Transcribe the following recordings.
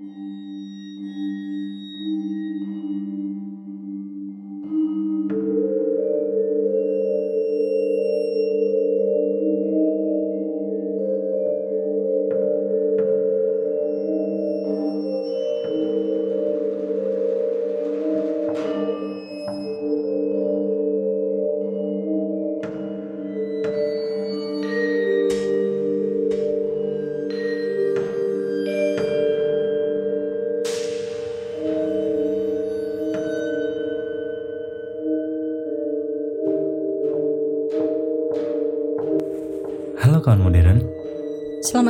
Mm-hmm.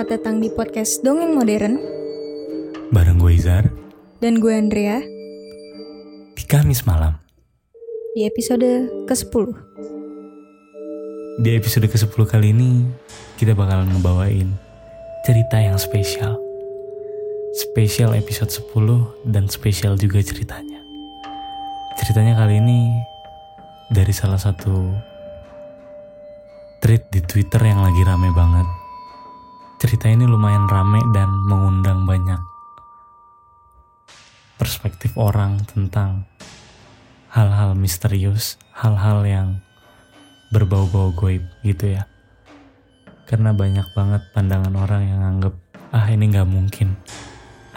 Selamat datang di podcast Dongeng Modern bareng gue Izar dan gue Andrea di Kamis malam. di episode ke-10. Di episode ke-10 kali ini, kita bakalan ngebawain cerita yang spesial. Spesial episode 10 dan spesial juga ceritanya. Ceritanya kali ini dari salah satu tweet di Twitter yang lagi rame banget. Cerita ini lumayan rame dan mengundang banyak perspektif orang tentang hal-hal misterius, hal-hal yang berbau-bau goib gitu ya. Karena banyak banget pandangan orang yang anggap, ah ini nggak mungkin,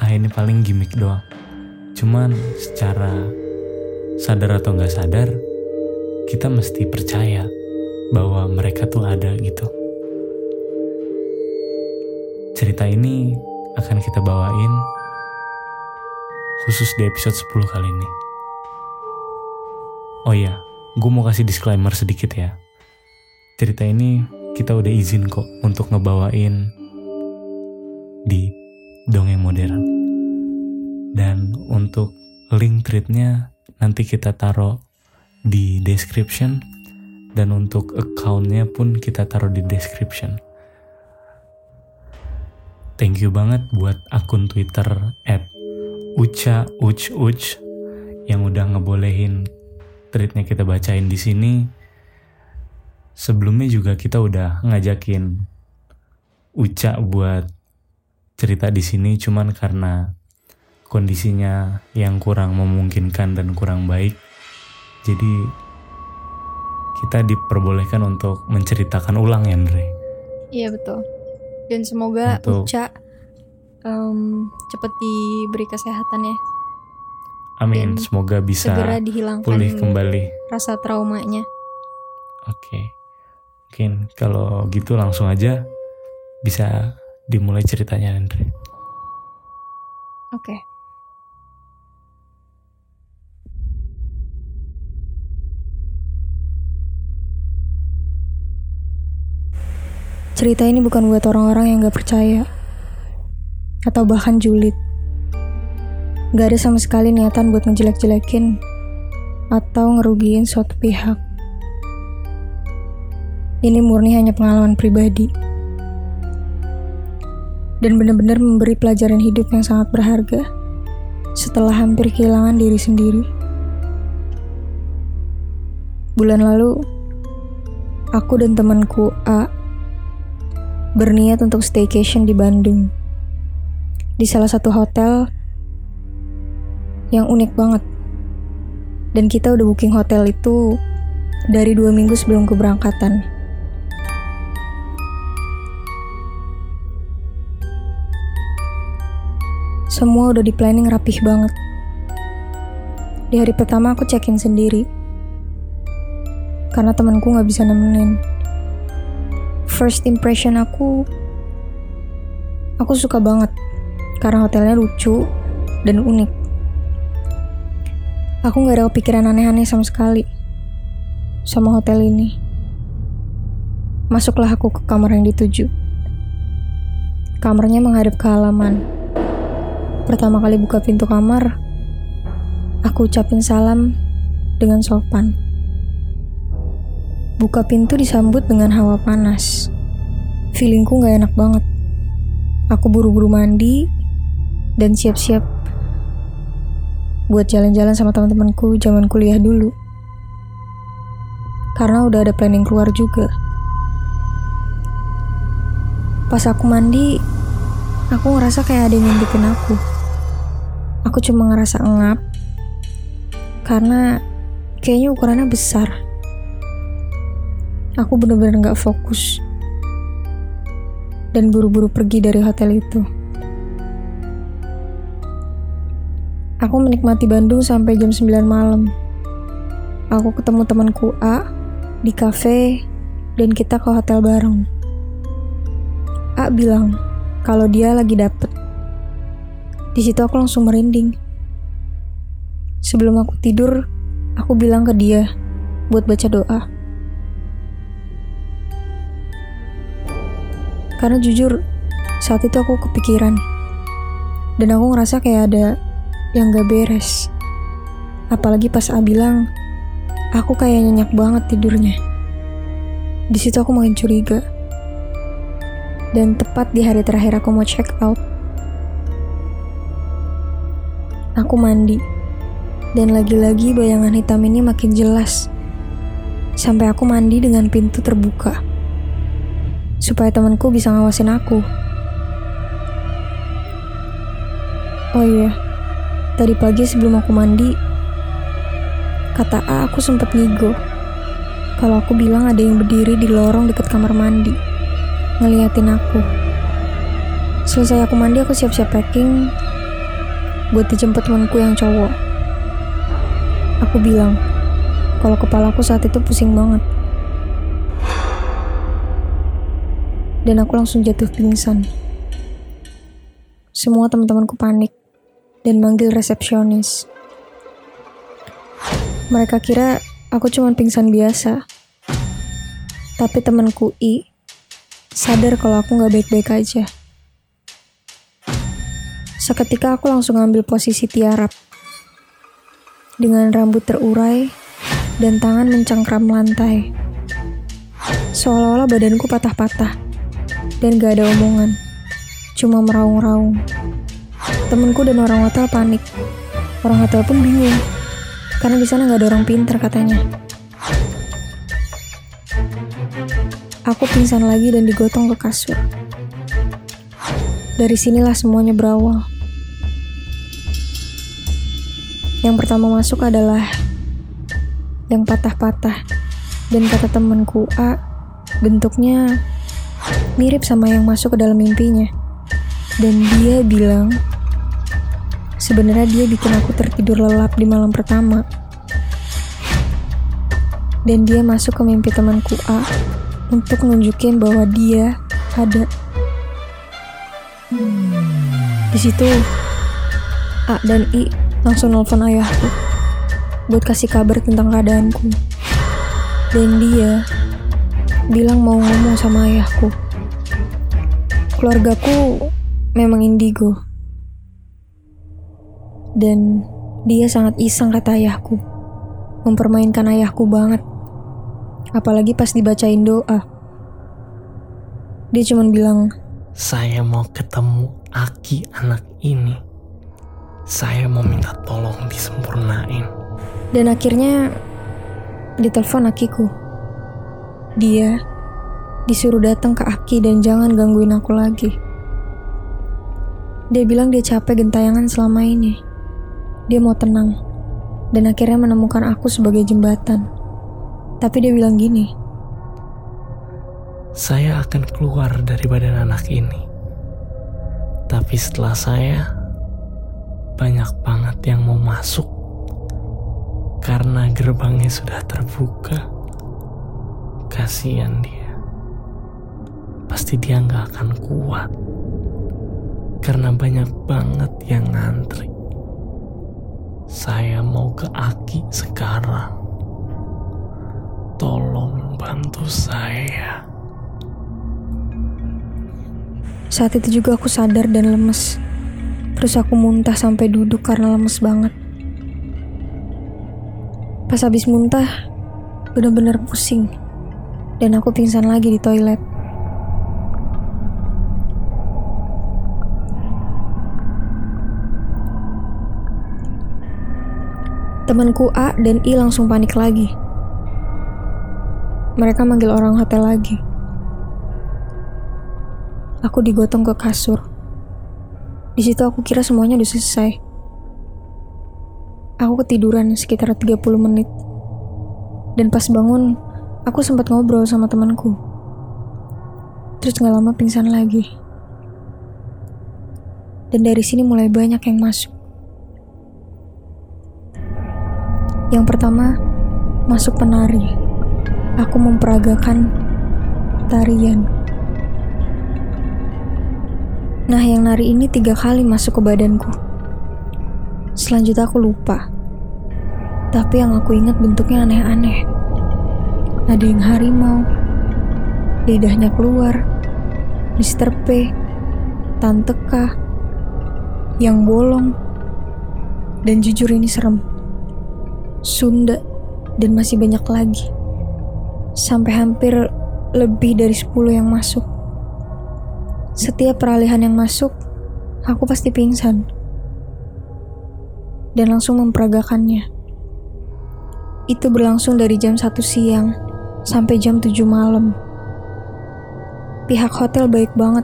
ah ini paling gimmick doang. Cuman secara sadar atau nggak sadar, kita mesti percaya bahwa mereka tuh ada gitu. Cerita ini akan kita bawain khusus di episode 10 kali ini. Oh iya, gue mau kasih disclaimer sedikit ya. Cerita ini kita udah izin kok untuk ngebawain di Dongeng Modern. Dan untuk link tweetnya nanti kita taruh di description dan untuk accountnya pun kita taruh di description. Thank you banget buat akun Twitter at Uca Uch Uch yang udah ngebolehin tweetnya kita bacain di sini. Sebelumnya juga kita udah ngajakin Uca buat cerita di sini cuman karena kondisinya yang kurang memungkinkan dan kurang baik. Jadi kita diperbolehkan untuk menceritakan ulang Andre. Iya betul. Dan semoga Untuk- Uca em, cepet diberi kesehatan ya. Amin, Dan semoga bisa Segera dihilangkan pulih kembali. rasa traumanya. Oke. Mungkin kalau gitu langsung aja bisa dimulai ceritanya Andre. Oke. Cerita ini bukan buat orang-orang yang gak percaya atau bahkan julid. Gak ada sama sekali niatan buat ngejelek-jelekin atau ngerugiin suatu pihak. Ini murni hanya pengalaman pribadi dan benar-benar memberi pelajaran hidup yang sangat berharga setelah hampir kehilangan diri sendiri. Bulan lalu, aku dan temanku A berniat untuk staycation di Bandung. Di salah satu hotel yang unik banget. Dan kita udah booking hotel itu dari dua minggu sebelum keberangkatan. Semua udah di planning rapih banget. Di hari pertama aku check-in sendiri. Karena temanku nggak bisa nemenin. First impression aku, aku suka banget. Karena hotelnya lucu dan unik. Aku nggak ada kepikiran aneh-aneh sama sekali. Sama hotel ini. Masuklah aku ke kamar yang dituju. Kamarnya menghadap ke halaman. Pertama kali buka pintu kamar, aku ucapin salam dengan sopan. Buka pintu disambut dengan hawa panas. Feelingku gak enak banget. Aku buru-buru mandi dan siap-siap buat jalan-jalan sama teman-temanku zaman kuliah dulu. Karena udah ada planning keluar juga. Pas aku mandi, aku ngerasa kayak ada yang ngintipin aku. aku cuma ngerasa engap karena kayaknya ukurannya besar. Aku bener-bener gak fokus dan buru-buru pergi dari hotel itu. Aku menikmati Bandung sampai jam 9 malam. Aku ketemu temanku A di kafe dan kita ke hotel bareng. A bilang kalau dia lagi dapet. Di situ aku langsung merinding. Sebelum aku tidur, aku bilang ke dia buat baca doa. Karena jujur, saat itu aku kepikiran. Dan aku ngerasa kayak ada yang gak beres. Apalagi pas A bilang, aku kayak nyenyak banget tidurnya. Di situ aku makin curiga. Dan tepat di hari terakhir aku mau check out, aku mandi. Dan lagi-lagi bayangan hitam ini makin jelas. Sampai aku mandi dengan pintu terbuka. Supaya temanku bisa ngawasin aku. Oh iya, Tadi pagi sebelum aku mandi, kata A aku sempat ngigo. Kalau aku bilang ada yang berdiri di lorong dekat kamar mandi, ngeliatin aku. Selesai aku mandi, aku siap-siap packing buat dijemput temanku yang cowok. Aku bilang, kalau kepalaku saat itu pusing banget. Dan aku langsung jatuh pingsan. Semua teman-temanku panik dan manggil resepsionis. Mereka kira aku cuma pingsan biasa. Tapi temanku I sadar kalau aku nggak baik-baik aja. Seketika aku langsung ambil posisi tiarap. Dengan rambut terurai dan tangan mencengkram lantai. Seolah-olah badanku patah-patah dan gak ada omongan. Cuma meraung-raung. Temenku dan orang hotel panik. Orang hotel pun bingung. Karena di sana nggak ada orang pinter katanya. Aku pingsan lagi dan digotong ke kasur. Dari sinilah semuanya berawal. Yang pertama masuk adalah yang patah-patah. Dan kata temenku A, bentuknya mirip sama yang masuk ke dalam mimpinya. Dan dia bilang Sebenarnya dia bikin aku tertidur lelap di malam pertama. Dan dia masuk ke mimpi temanku A untuk nunjukin bahwa dia ada. Di situ A dan I langsung nelfon ayahku buat kasih kabar tentang keadaanku. Dan dia bilang mau ngomong sama ayahku. Keluargaku memang indigo dan dia sangat iseng kata ayahku. Mempermainkan ayahku banget. Apalagi pas dibacain doa. Dia cuma bilang, Saya mau ketemu Aki anak ini. Saya mau minta tolong disempurnain. Dan akhirnya ditelepon Akiku. Dia disuruh datang ke Aki dan jangan gangguin aku lagi. Dia bilang dia capek gentayangan selama ini. Dia mau tenang dan akhirnya menemukan aku sebagai jembatan. Tapi dia bilang gini, saya akan keluar dari badan anak ini. Tapi setelah saya, banyak banget yang mau masuk karena gerbangnya sudah terbuka. Kasihan dia. Pasti dia nggak akan kuat karena banyak banget yang ngantri. Saya mau ke Aki sekarang. Tolong bantu saya. Saat itu juga aku sadar dan lemes. Terus aku muntah sampai duduk karena lemes banget. Pas habis muntah, benar-benar pusing. Dan aku pingsan lagi di toilet. Temanku A dan I langsung panik lagi. Mereka manggil orang hotel lagi. Aku digotong ke kasur. Di situ aku kira semuanya udah selesai. aku ketiduran sekitar 30 menit. Dan pas bangun, aku sempat ngobrol sama temanku. Terus gak lama pingsan lagi. Dan dari sini mulai banyak yang masuk. Yang pertama, masuk penari. Aku memperagakan tarian. Nah, yang nari ini tiga kali masuk ke badanku. Selanjutnya aku lupa. Tapi yang aku ingat bentuknya aneh-aneh. Ada yang harimau, lidahnya keluar, Mr. P, Tante K, yang bolong, dan jujur ini serem. Sunda, dan masih banyak lagi. Sampai hampir lebih dari 10 yang masuk. Setiap peralihan yang masuk, aku pasti pingsan. Dan langsung memperagakannya. Itu berlangsung dari jam 1 siang sampai jam 7 malam. Pihak hotel baik banget,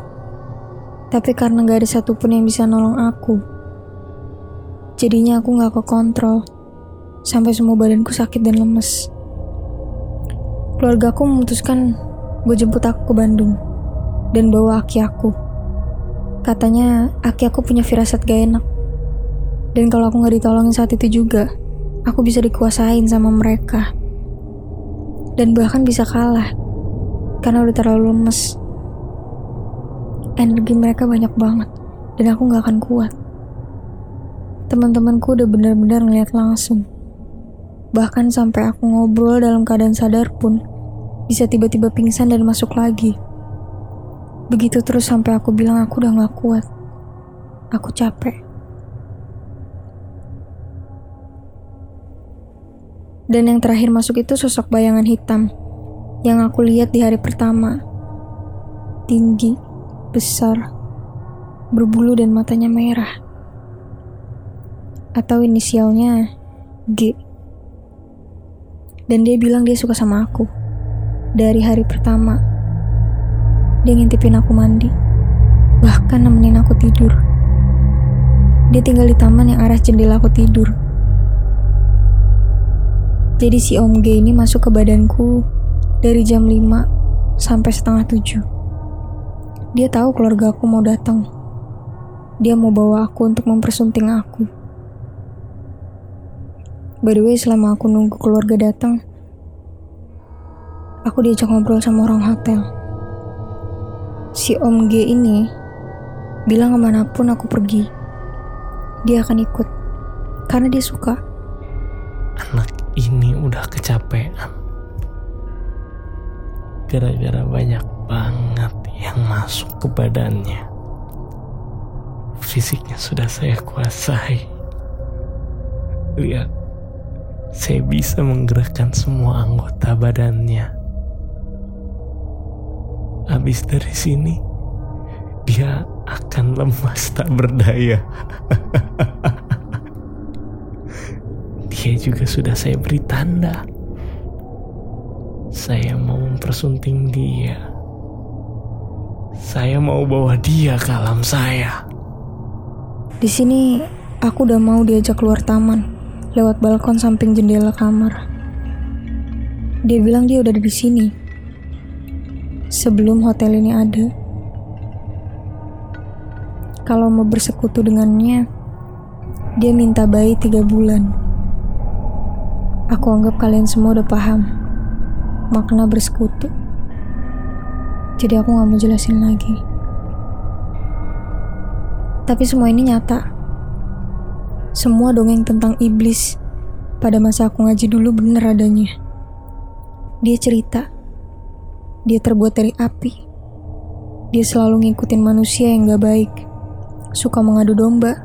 tapi karena gak ada satupun yang bisa nolong aku, jadinya aku gak ke kontrol sampai semua badanku sakit dan lemes. Keluarga aku memutuskan gue jemput aku ke Bandung dan bawa aki aku. Katanya aki aku punya firasat gak enak. Dan kalau aku gak ditolongin saat itu juga, aku bisa dikuasain sama mereka. Dan bahkan bisa kalah, karena udah terlalu lemes energi mereka banyak banget dan aku gak akan kuat. Teman-temanku udah benar-benar ngeliat langsung. Bahkan sampai aku ngobrol dalam keadaan sadar pun bisa tiba-tiba pingsan dan masuk lagi. Begitu terus sampai aku bilang aku udah gak kuat. Aku capek. Dan yang terakhir masuk itu sosok bayangan hitam yang aku lihat di hari pertama. Tinggi, besar, berbulu dan matanya merah. Atau inisialnya G. Dan dia bilang dia suka sama aku. Dari hari pertama. Dia ngintipin aku mandi. Bahkan nemenin aku tidur. Dia tinggal di taman yang arah jendela aku tidur. Jadi si Om G ini masuk ke badanku dari jam 5 sampai setengah 7. Dia tahu keluarga aku mau datang. Dia mau bawa aku untuk mempersunting aku. By the way, selama aku nunggu keluarga datang, aku diajak ngobrol sama orang hotel. Si Om G ini bilang ke mana pun aku pergi, dia akan ikut. Karena dia suka. Anak ini udah kecapean. Gara-gara banyak banget yang masuk ke badannya. Fisiknya sudah saya kuasai. Lihat, saya bisa menggerakkan semua anggota badannya. Habis dari sini, dia akan lemas tak berdaya. dia juga sudah saya beri tanda. Saya mau mempersunting dia. Saya mau bawa dia ke alam saya. Di sini aku udah mau diajak keluar taman lewat balkon samping jendela kamar. Dia bilang dia udah di sini. Sebelum hotel ini ada. Kalau mau bersekutu dengannya, dia minta bayi tiga bulan. Aku anggap kalian semua udah paham makna bersekutu. Jadi aku gak mau jelasin lagi. Tapi semua ini nyata. Semua dongeng tentang iblis pada masa aku ngaji dulu bener adanya. Dia cerita. Dia terbuat dari api. Dia selalu ngikutin manusia yang gak baik. Suka mengadu domba.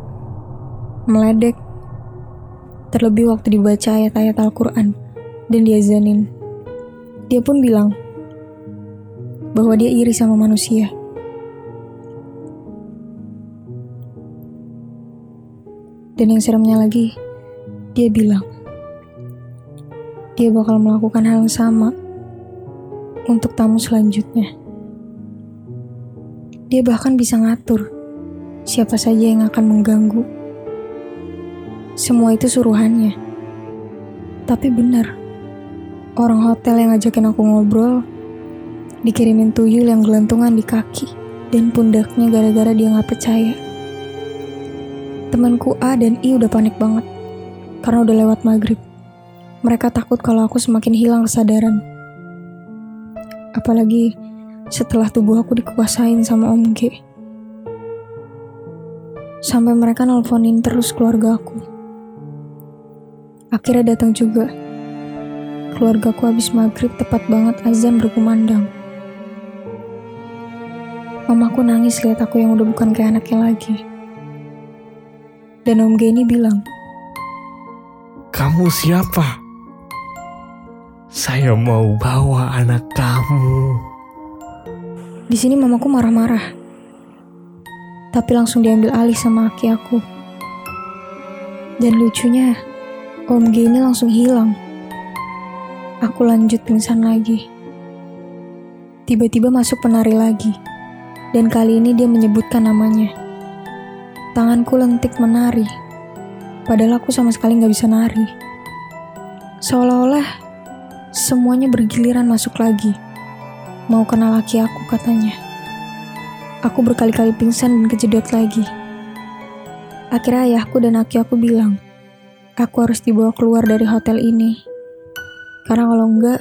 Meledek. Terlebih waktu dibaca ayat-ayat Al-Quran dan diazanin. Dia pun bilang, bahwa dia iri sama manusia. Dan yang seremnya lagi, dia bilang dia bakal melakukan hal yang sama untuk tamu selanjutnya. Dia bahkan bisa ngatur siapa saja yang akan mengganggu. semua itu suruhannya. Tapi benar, orang hotel yang ngajakin aku ngobrol, dikirimin tuyul yang gelantungan di kaki dan pundaknya gara-gara dia nggak percaya. Temanku A dan I udah panik banget karena udah lewat maghrib. Mereka takut kalau aku semakin hilang kesadaran. Apalagi setelah tubuh aku dikuasain sama Om G. Sampai mereka nelponin terus keluarga aku. Akhirnya datang juga. Keluargaku habis maghrib tepat banget azan berkumandang. Mamaku nangis lihat aku yang udah bukan kayak anaknya lagi. Dan Om G ini bilang, Kamu siapa? Saya mau bawa anak kamu. di sini mamaku marah-marah. Tapi langsung diambil alih sama aki aku. Dan lucunya, Om G ini langsung hilang. Aku lanjut pingsan lagi. Tiba-tiba masuk penari lagi. Dan kali ini dia menyebutkan namanya. Tanganku lentik menari. Padahal aku sama sekali nggak bisa nari. Seolah-olah semuanya bergiliran masuk lagi. Mau kenal laki aku katanya. Aku berkali-kali pingsan dan kejedot lagi. Akhirnya ayahku dan aki aku bilang, aku harus dibawa keluar dari hotel ini. Karena kalau enggak,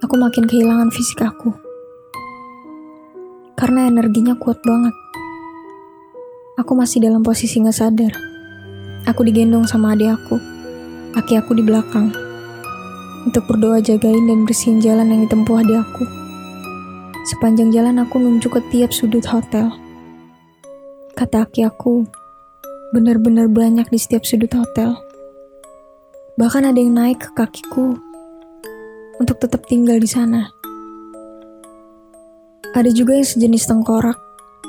aku makin kehilangan fisik aku. Karena energinya kuat banget. Aku masih dalam posisi nggak sadar. Aku digendong sama adik aku. Aki aku di belakang. Untuk berdoa jagain dan bersihin jalan yang ditempuh adik aku. Sepanjang jalan aku nunjuk ke tiap sudut hotel. Kata aki aku, benar-benar banyak di setiap sudut hotel. Bahkan ada yang naik ke kakiku untuk tetap tinggal di sana. Ada juga yang sejenis tengkorak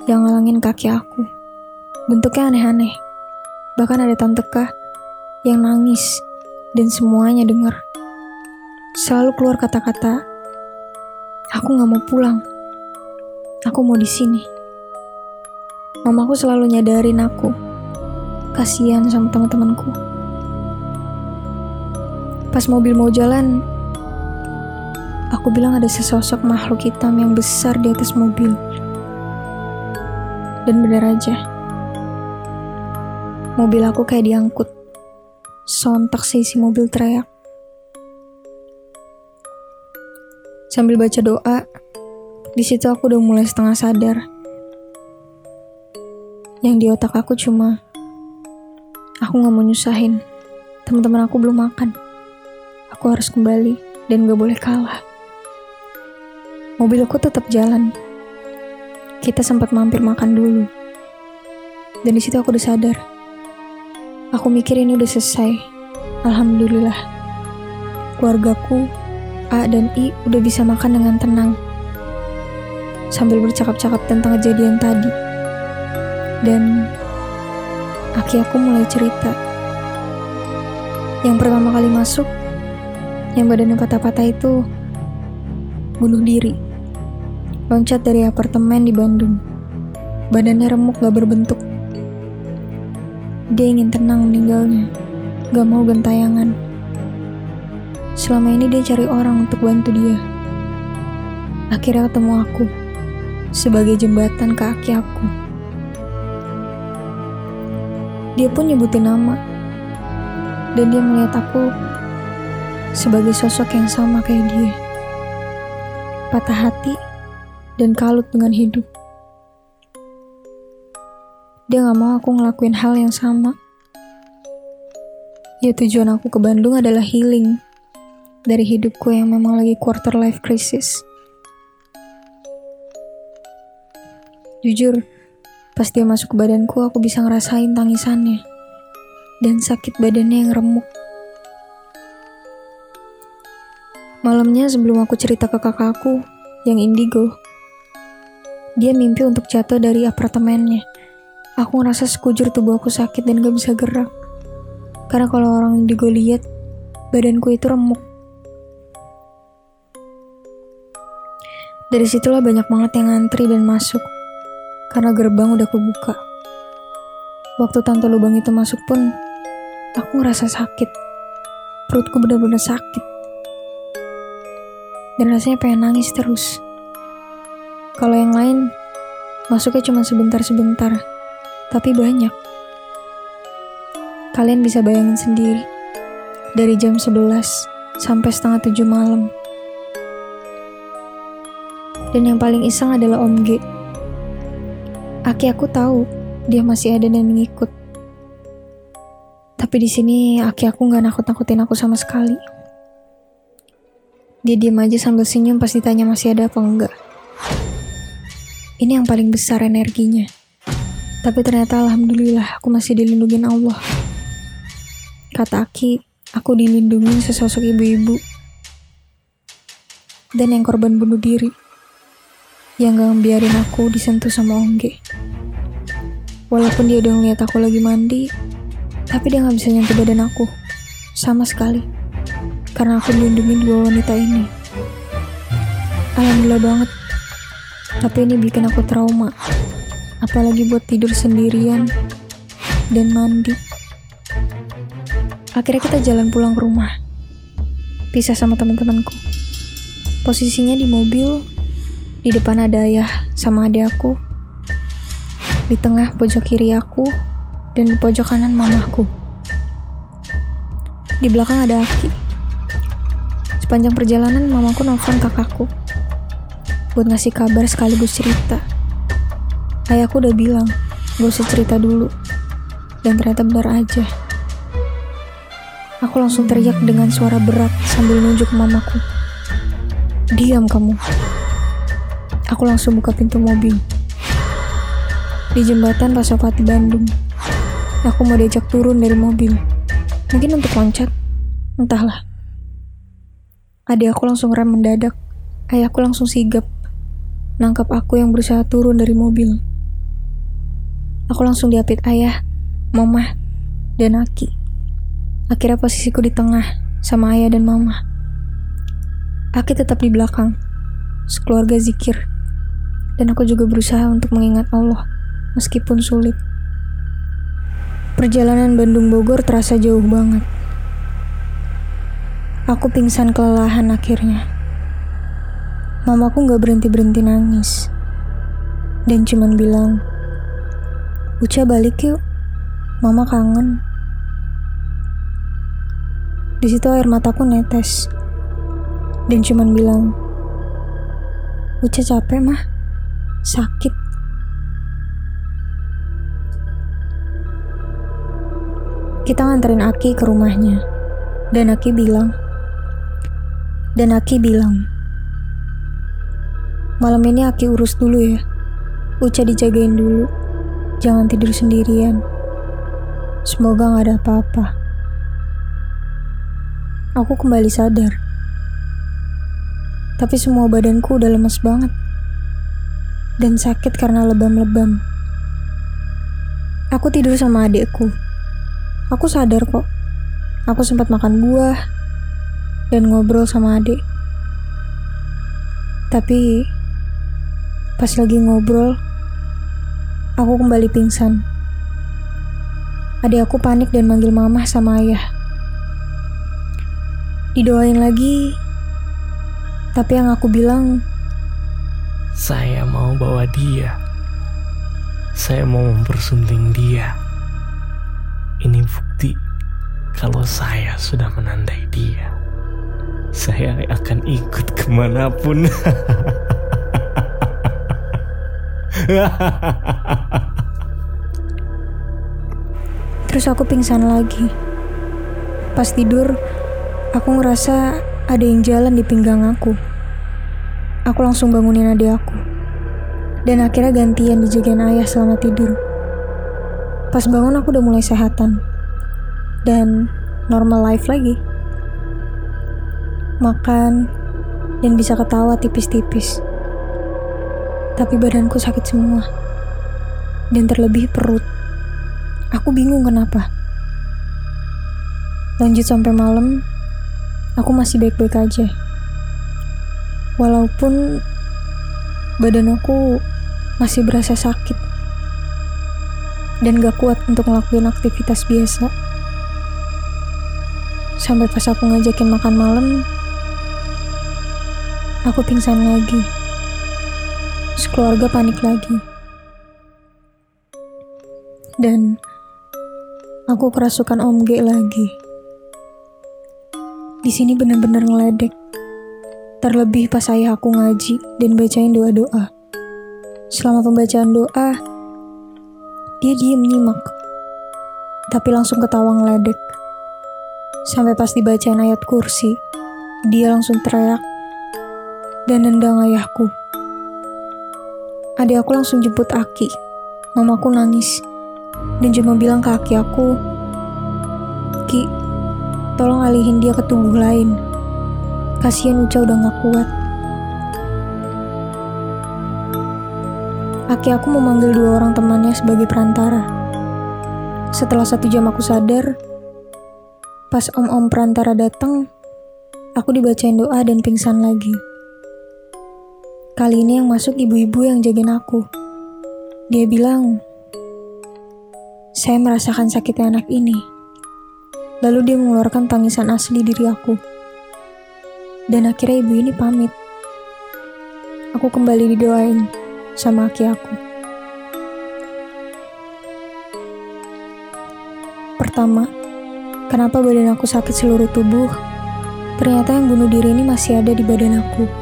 yang ngalangin kaki aku. Bentuknya aneh-aneh. Bahkan ada tante K yang nangis dan semuanya dengar. Selalu keluar kata-kata, aku nggak mau pulang. Aku mau di sini. Mamaku selalu nyadarin aku. Kasihan sama teman-temanku. Pas mobil mau jalan, aku bilang ada sesosok makhluk hitam yang besar di atas mobil. Dan benar aja. Mobil aku kayak diangkut. Sontak seisi mobil teriak. Sambil baca doa, di situ aku udah mulai setengah sadar. Yang di otak aku cuma, aku gak mau nyusahin. Teman-teman aku belum makan. Aku harus kembali dan gak boleh kalah. Mobilku tetap jalan. Kita sempat mampir makan dulu. Dan di situ aku udah sadar. Aku mikir ini udah selesai. Alhamdulillah. Keluargaku, A dan I udah bisa makan dengan tenang. Sambil bercakap-cakap tentang kejadian tadi. Dan aki aku mulai cerita. Yang pertama kali masuk, yang badannya patah-patah itu bunuh diri. Loncat dari apartemen di Bandung. Badannya remuk gak berbentuk. Dia ingin tenang meninggalnya. Gak mau gentayangan. Selama ini dia cari orang untuk bantu dia. Akhirnya ketemu aku. Sebagai jembatan ke aki aku. Dia pun nyebutin nama. Dan dia melihat aku sebagai sosok yang sama kayak dia. Patah hati dan kalut dengan hidup. Dia gak mau aku ngelakuin hal yang sama. Ya tujuan aku ke Bandung adalah healing dari hidupku yang memang lagi quarter life crisis. Jujur, pas dia masuk ke badanku aku bisa ngerasain tangisannya dan sakit badannya yang remuk. Malamnya sebelum aku cerita ke kakakku yang indigo, dia mimpi untuk jatuh dari apartemennya. Aku ngerasa sekujur tubuh aku sakit dan gak bisa gerak. Karena kalau orang indigo lihat, badanku itu remuk. Dari situlah banyak banget yang ngantri dan masuk. Karena gerbang udah kebuka. Waktu tante lubang itu masuk pun, aku ngerasa sakit. Perutku benar-benar sakit. Dan rasanya pengen nangis terus. Kalau yang lain, masuknya cuma sebentar-sebentar, tapi banyak. Kalian bisa bayangin sendiri, dari jam 11 sampai setengah 7 malam. Dan yang paling iseng adalah Om G. Aki aku tahu dia masih ada dan mengikut. Tapi di sini aki aku nggak nakut-nakutin aku sama sekali. Dia diam aja sambil senyum pas ditanya masih ada apa enggak. Ini yang paling besar energinya. Tapi ternyata alhamdulillah aku masih dilindungi Allah. Kata Aki, aku dilindungi sesosok ibu-ibu. Dan yang korban bunuh diri. Yang gak biarin aku disentuh sama Ongge. Walaupun dia udah ngeliat aku lagi mandi, tapi dia gak bisa nyentuh badan aku. Sama sekali. Karena aku dilindungi dua wanita ini. Alhamdulillah banget tapi ini bikin aku trauma. Apalagi buat tidur sendirian dan mandi. Akhirnya kita jalan pulang ke rumah. Pisah sama teman-temanku. Posisinya di mobil, di depan ada ayah sama adik aku. Di tengah pojok kiri aku dan di pojok kanan mamaku. Di belakang ada Aki. Sepanjang perjalanan mamaku nelfon kakakku buat ngasih kabar sekaligus cerita. Ayahku udah bilang, gak usah cerita dulu. Dan ternyata benar aja. Aku langsung teriak dengan suara berat sambil nunjuk mamaku. Diam kamu. Aku langsung buka pintu mobil. Di jembatan Pasopati Bandung. Aku mau diajak turun dari mobil. Mungkin untuk loncat. Entahlah. Adik aku langsung rem mendadak. Ayahku langsung sigap nangkap aku yang berusaha turun dari mobil. Aku langsung diapit ayah, mama, dan Aki. Akhirnya posisiku di tengah sama ayah dan mama. Aki tetap di belakang, sekeluarga zikir. Dan aku juga berusaha untuk mengingat Allah, meskipun sulit. Perjalanan Bandung Bogor terasa jauh banget. Aku pingsan kelelahan akhirnya. Mamaku gak berhenti-berhenti nangis. Dan cuman bilang, Uca balik yuk, mama kangen. Di situ air mataku netes. Dan cuman bilang, Uca capek mah, sakit. Kita nganterin Aki ke rumahnya. Dan Aki bilang, dan Aki bilang, Malam ini Aki urus dulu ya. Uca dijagain dulu. Jangan tidur sendirian. Semoga gak ada apa-apa. Aku kembali sadar. Tapi semua badanku udah lemes banget. Dan sakit karena lebam-lebam. Aku tidur sama adekku. Aku sadar kok. Aku sempat makan buah dan ngobrol sama adik. Tapi Pas lagi ngobrol, aku kembali pingsan. Adik aku panik dan manggil mama sama ayah. Didoain lagi, tapi yang aku bilang, Saya mau bawa dia. Saya mau mempersunting dia. Ini bukti kalau saya sudah menandai dia. Saya akan ikut ke mana pun. Terus aku pingsan lagi. Pas tidur, aku ngerasa ada yang jalan di pinggang aku. Aku langsung bangunin adik aku. Dan akhirnya gantian dijagain ayah selama tidur. Pas bangun aku udah mulai sehatan. Dan normal life lagi. Makan dan bisa ketawa tipis-tipis tapi badanku sakit semua. Dan terlebih perut. Aku bingung kenapa. Lanjut sampai malam, aku masih baik-baik aja. Walaupun badan aku masih berasa sakit dan gak kuat untuk ngelakuin aktivitas biasa. Sampai pas aku ngajakin makan malam, aku pingsan lagi. Sekeluarga panik lagi. Dan aku kerasukan Om G lagi. Di sini benar-benar ngeledek. Terlebih pas ayah aku ngaji dan bacain doa-doa. Selama pembacaan doa, dia diem nyimak. Tapi langsung ketawa ngeledek. Sampai pas dibacain ayat kursi, dia langsung teriak dan nendang ayahku. Adik aku langsung jemput Aki. Mamaku nangis dan cuma bilang ke Aki aku, Ki, tolong alihin dia ke tubuh lain. Kasihan Uca udah gak kuat. Aki aku memanggil dua orang temannya sebagai perantara. Setelah satu jam aku sadar, Pas om-om perantara datang, aku dibacain doa dan pingsan lagi. Kali ini yang masuk ibu-ibu yang jagain aku. Dia bilang, saya merasakan sakitnya anak ini. Lalu dia mengeluarkan tangisan asli diri aku. Dan akhirnya ibu ini pamit. Aku kembali didoain sama aki aku. Pertama, Kenapa badan aku sakit seluruh tubuh? Ternyata yang bunuh diri ini masih ada di badan aku.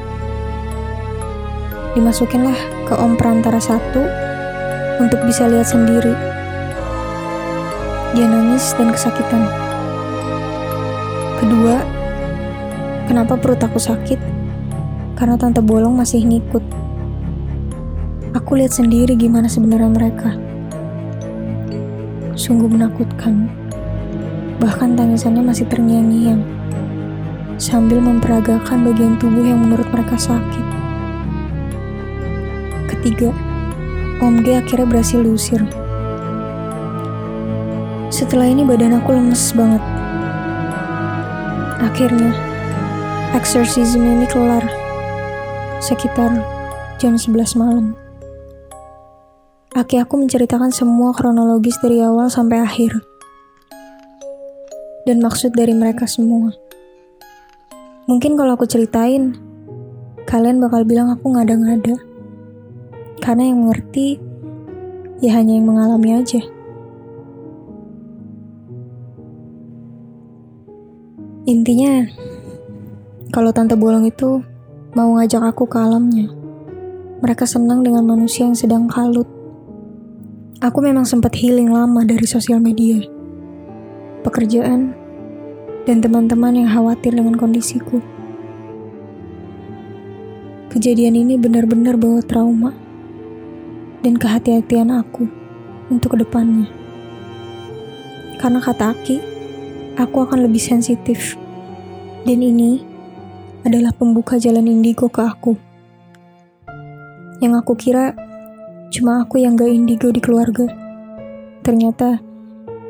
Dimasukinlah ke om perantara satu untuk bisa lihat sendiri. Dia nangis dan kesakitan. Kedua, kenapa perut aku sakit? Karena tante bolong masih ngikut. Aku lihat sendiri gimana sebenarnya mereka. Sungguh menakutkan. Bahkan tangisannya masih terngiang-ngiang sambil memperagakan bagian tubuh yang menurut mereka sakit. Ketiga, Om G akhirnya berhasil diusir. Setelah ini badan aku lemes banget. Akhirnya, exorcism ini kelar. Sekitar jam 11 malam. Aki aku menceritakan semua kronologis dari awal sampai akhir dan maksud dari mereka semua. Mungkin kalau aku ceritain, kalian bakal bilang aku ngada-ngada. Karena yang mengerti, ya hanya yang mengalami aja. Intinya, kalau Tante Bolong itu mau ngajak aku ke alamnya, mereka senang dengan manusia yang sedang kalut. Aku memang sempat healing lama dari sosial media pekerjaan, dan teman-teman yang khawatir dengan kondisiku. Kejadian ini benar-benar bawa trauma dan kehati-hatian aku untuk ke depannya. Karena kata Aki, aku akan lebih sensitif. Dan ini adalah pembuka jalan indigo ke aku. Yang aku kira cuma aku yang gak indigo di keluarga. Ternyata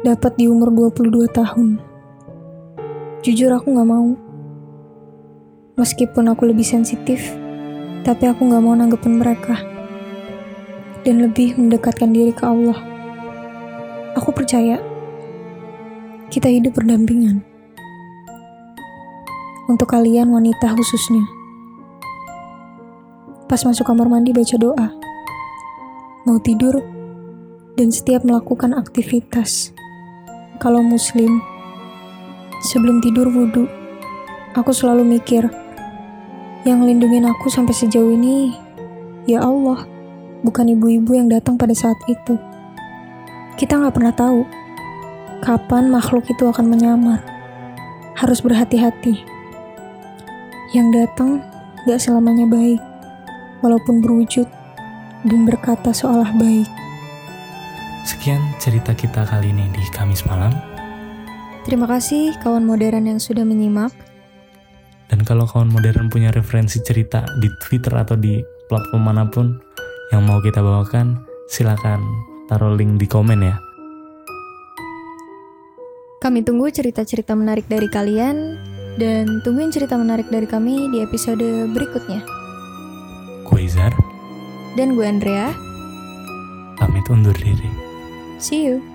dapat di umur 22 tahun. Jujur aku gak mau. Meskipun aku lebih sensitif, tapi aku gak mau nanggepin mereka. Dan lebih mendekatkan diri ke Allah. Aku percaya, kita hidup berdampingan. Untuk kalian wanita khususnya. Pas masuk kamar mandi baca doa. Mau tidur, dan setiap melakukan aktivitas kalau muslim. Sebelum tidur wudhu, aku selalu mikir, yang lindungin aku sampai sejauh ini, ya Allah, bukan ibu-ibu yang datang pada saat itu. Kita nggak pernah tahu kapan makhluk itu akan menyamar. Harus berhati-hati. Yang datang gak selamanya baik, walaupun berwujud dan berkata seolah baik. Sekian cerita kita kali ini di Kamis malam. Terima kasih kawan modern yang sudah menyimak. Dan kalau kawan modern punya referensi cerita di Twitter atau di platform mana pun yang mau kita bawakan, silakan taruh link di komen ya. Kami tunggu cerita-cerita menarik dari kalian dan tungguin cerita menarik dari kami di episode berikutnya. Gue Izar. Dan gue Andrea. Pamit undur diri. See you.